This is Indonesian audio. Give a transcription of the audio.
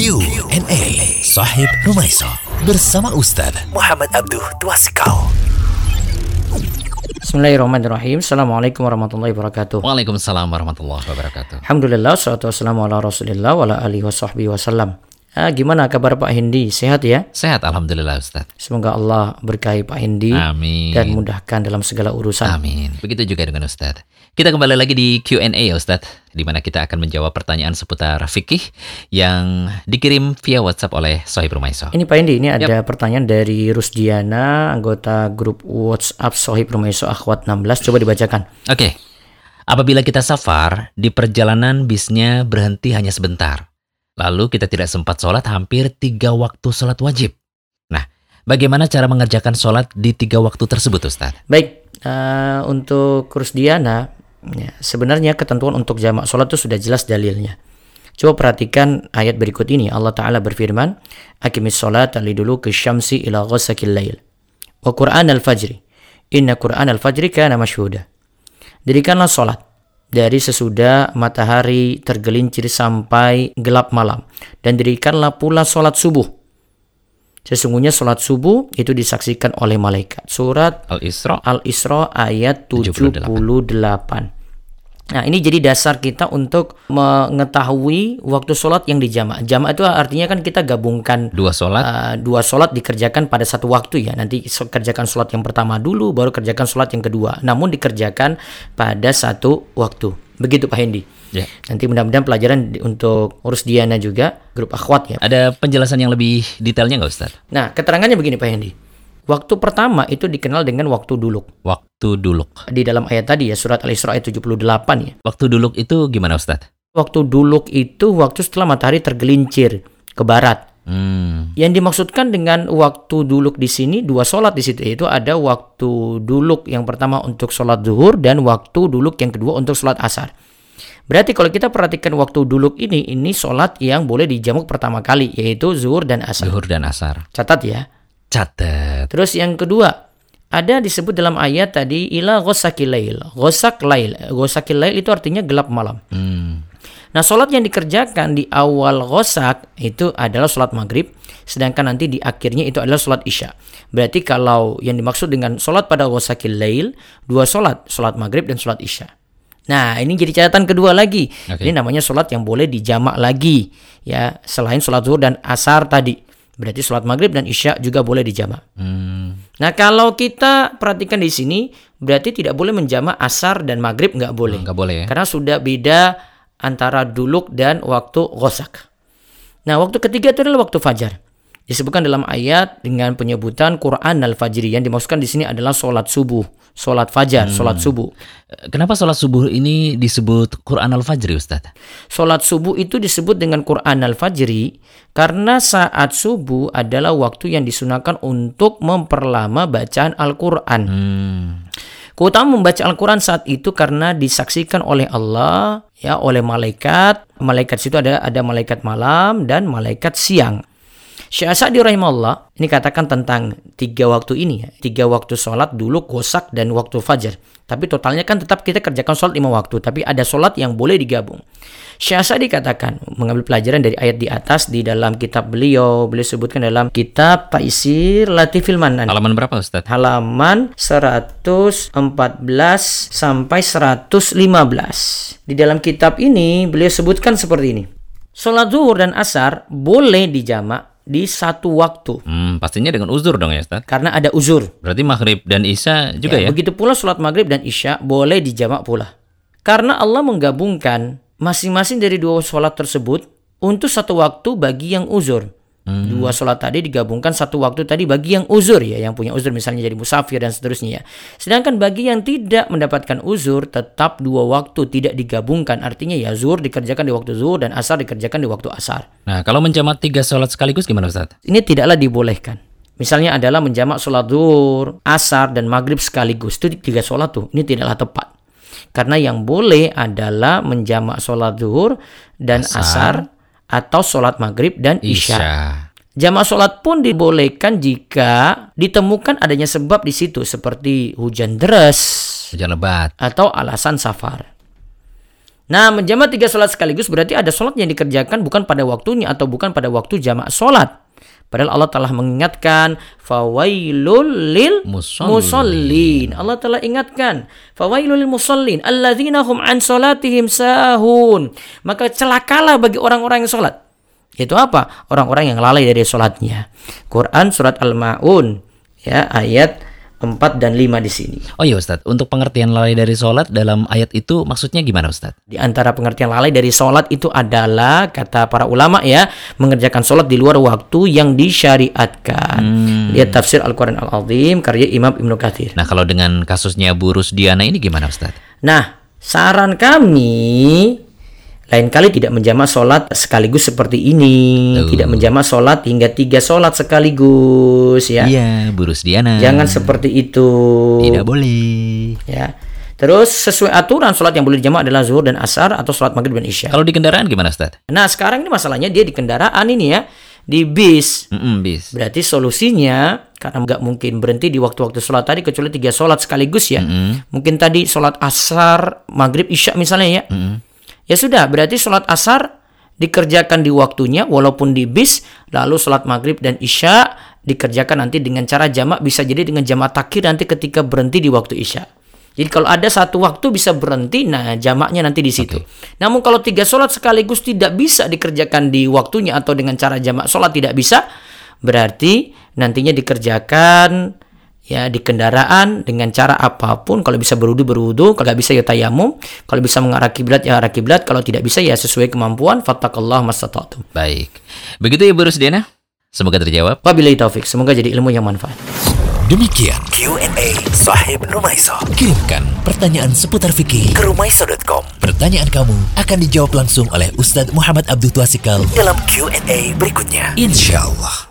Q&A Sahib Rumaisa bersama Ustaz Muhammad Abduh Twasikal. Bismillahirrahmanirrahim. Assalamualaikum warahmatullahi wabarakatuh. Waalaikumsalam warahmatullahi wabarakatuh. Alhamdulillah, salatu wassalamu ala rasulillah wa ala alihi wa sahbihi wasallam. Ah, gimana kabar Pak Hendi? Sehat ya? Sehat alhamdulillah Ustaz. Semoga Allah berkahi Pak Hendi Amin. dan mudahkan dalam segala urusan. Amin. Begitu juga dengan Ustaz. Kita kembali lagi di Q&A ya Ustaz, di mana kita akan menjawab pertanyaan seputar fikih yang dikirim via WhatsApp oleh Sohib Rumaiso. Ini Pak Hendi, ini ada pertanyaan dari Rusdiana, anggota grup WhatsApp Sohib Rumaiso Akhwat 16. Coba dibacakan. Oke. Apabila kita safar, di perjalanan bisnya berhenti hanya sebentar. Lalu kita tidak sempat sholat hampir tiga waktu sholat wajib. Nah, bagaimana cara mengerjakan sholat di tiga waktu tersebut Ustaz? Baik, eh, untuk Rusdiana, ya, sebenarnya ketentuan untuk jamak sholat itu sudah jelas dalilnya. Coba perhatikan ayat berikut ini. Allah Ta'ala berfirman, Akimis sholat ali dulu ke syamsi ila ghasakil lail. Wa Qur'an al-fajri. Inna Qur'an al-fajri kana masyhuda. Dirikanlah sholat dari sesudah matahari tergelincir sampai gelap malam. Dan dirikanlah pula sholat subuh. Sesungguhnya sholat subuh itu disaksikan oleh malaikat. Surat Al-Isra Al-Isra ayat 78. 78. Nah, ini jadi dasar kita untuk mengetahui waktu sholat yang dijamak. Jamak itu artinya kan kita gabungkan dua sholat uh, dua sholat dikerjakan pada satu waktu ya. Nanti kerjakan sholat yang pertama dulu, baru kerjakan sholat yang kedua. Namun dikerjakan pada satu waktu. Begitu Pak Hendi. Ya. Nanti mudah-mudahan pelajaran untuk urus Diana juga grup akhwat ya. Ada penjelasan yang lebih detailnya nggak Ustaz? Nah, keterangannya begini Pak Hendi. Waktu pertama itu dikenal dengan waktu duluk. Waktu duluk. Di dalam ayat tadi ya surat Al-Isra ayat 78 ya. Waktu duluk itu gimana Ustaz? Waktu duluk itu waktu setelah matahari tergelincir ke barat. Hmm. Yang dimaksudkan dengan waktu duluk di sini dua sholat di situ yaitu ada waktu duluk yang pertama untuk sholat zuhur dan waktu duluk yang kedua untuk sholat asar. Berarti kalau kita perhatikan waktu duluk ini ini sholat yang boleh dijamuk pertama kali yaitu zuhur dan asar. Zuhur dan asar. Catat ya. Catat. Terus yang kedua ada disebut dalam ayat tadi ila ghosakil lail. Ghosak lail. Ghosakil lail itu artinya gelap malam. Hmm. Nah, sholat yang dikerjakan di awal ghosak itu adalah sholat maghrib, sedangkan nanti di akhirnya itu adalah sholat isya. Berarti kalau yang dimaksud dengan sholat pada ghosakil lail, dua sholat, sholat maghrib dan sholat isya. Nah, ini jadi catatan kedua lagi. Oke. Ini namanya sholat yang boleh dijamak lagi, ya selain sholat zuhur dan asar tadi. Berarti sholat maghrib dan isya juga boleh dijamak. Hmm. Nah, kalau kita perhatikan di sini, berarti tidak boleh menjamak asar dan maghrib nggak boleh. Nggak boleh ya? Karena sudah beda antara duluk dan waktu ghosak. Nah, waktu ketiga itu adalah waktu fajar. Disebutkan dalam ayat dengan penyebutan Quran al-Fajri. Yang dimaksudkan di sini adalah sholat subuh. Sholat fajar, sholat subuh. Kenapa sholat subuh ini disebut Quran Al-Fajri Ustaz? Sholat subuh itu disebut dengan Quran al-Fajri karena saat subuh adalah waktu yang disunahkan untuk memperlama bacaan Al-Quran. Hmm. Keutamaan membaca Al-Quran saat itu karena disaksikan oleh Allah, ya, oleh malaikat. Malaikat situ ada ada malaikat malam dan malaikat siang. Syekh Asadi rahimahullah ini katakan tentang tiga waktu ini ya. Tiga waktu sholat dulu gosak dan waktu fajar. Tapi totalnya kan tetap kita kerjakan sholat lima waktu. Tapi ada sholat yang boleh digabung. Syekh Asadi katakan mengambil pelajaran dari ayat di atas di dalam kitab beliau. Beliau sebutkan dalam kitab Taisir Latifil Manan Halaman berapa Ustaz? halaman 114 sampai 115. Di dalam kitab ini beliau sebutkan seperti ini. Sholat zuhur dan asar boleh dijamak di satu waktu Hmm, pastinya dengan uzur dong ya Ustaz? karena ada uzur. Berarti maghrib dan isya juga ya? Begitu pula sholat maghrib dan isya boleh dijamak pula. Karena Allah menggabungkan masing-masing dari dua sholat tersebut untuk satu waktu bagi yang uzur. Dua sholat tadi digabungkan satu waktu tadi bagi yang uzur ya, yang punya uzur misalnya jadi musafir dan seterusnya ya. Sedangkan bagi yang tidak mendapatkan uzur tetap dua waktu tidak digabungkan. Artinya ya zuhur dikerjakan di waktu zuhur dan asar dikerjakan di waktu asar. Nah, kalau menjamak tiga sholat sekaligus gimana Ustaz? Ini tidaklah dibolehkan. Misalnya adalah menjamak sholat zuhur, asar, dan maghrib sekaligus. Itu tiga sholat tuh. Ini tidaklah tepat. Karena yang boleh adalah menjamak sholat zuhur dan Asar. asar, atau sholat maghrib dan isya. Isya. Jamaah sholat pun dibolehkan jika ditemukan adanya sebab di situ seperti hujan deras Hujan lebat. atau alasan safar. Nah, menjamak tiga sholat sekaligus berarti ada sholat yang dikerjakan bukan pada waktunya atau bukan pada waktu jamak sholat. Padahal Allah telah mengingatkan fawailul lil Musallin. Allah telah ingatkan fawailul lil musallin alladzina hum an salatihim sahun. Maka celakalah bagi orang-orang yang sholat. Itu apa? Orang-orang yang lalai dari sholatnya. Quran surat Al-Maun ya ayat 4 dan 5 di sini. Oh iya Ustadz, untuk pengertian lalai dari sholat dalam ayat itu maksudnya gimana Ustadz? Di antara pengertian lalai dari sholat itu adalah kata para ulama ya mengerjakan sholat di luar waktu yang disyariatkan. Lihat tafsir Al-Quran Al-Azim karya Imam Ibnu Katsir. Nah kalau dengan kasusnya Bu Rusdiana ini gimana Ustadz? Nah, saran kami lain kali tidak menjamak sholat sekaligus seperti ini, Tuh. tidak menjamak sholat hingga tiga sholat sekaligus ya. Iya Bu Rusdiana. Jangan seperti itu. Tidak boleh. Ya. Terus sesuai aturan sholat yang boleh dijamak adalah zuhur dan asar atau sholat maghrib dan isya. Kalau di kendaraan gimana Ustadz? Nah sekarang ini masalahnya dia di kendaraan ini ya di bis. Mm-mm, bis. Berarti solusinya karena nggak mungkin berhenti di waktu-waktu sholat tadi kecuali tiga sholat sekaligus ya. Mungkin tadi sholat asar, maghrib, isya misalnya ya. Ya sudah berarti sholat asar dikerjakan di waktunya walaupun di bis. Lalu sholat maghrib dan isya dikerjakan nanti dengan cara jamak bisa jadi dengan jamak takhir nanti ketika berhenti di waktu isya. Jadi kalau ada satu waktu bisa berhenti, nah jamaknya nanti di situ. Namun kalau tiga sholat sekaligus tidak bisa dikerjakan di waktunya atau dengan cara jamak sholat tidak bisa, berarti nantinya dikerjakan ya di kendaraan dengan cara apa pun. Kalau bisa berwudu berwudu, kalau nggak bisa ya tayamum, kalau bisa mengarah kiblat ya arah kiblat, kalau tidak bisa ya sesuai kemampuan. Fattakallah mastata'tum. Baik. Begitu ya Bu Rusdiana? Semoga terjawab. Wabillahi taufik. Semoga jadi ilmu yang manfaat. Demikian Q&A Sahib Rumaiso. Kirimkan pertanyaan seputar fikih ke rumaiso.com. Pertanyaan kamu akan dijawab langsung oleh Ustadz Muhammad Abdul Twasikal dalam Q&A berikutnya. Insya Allah.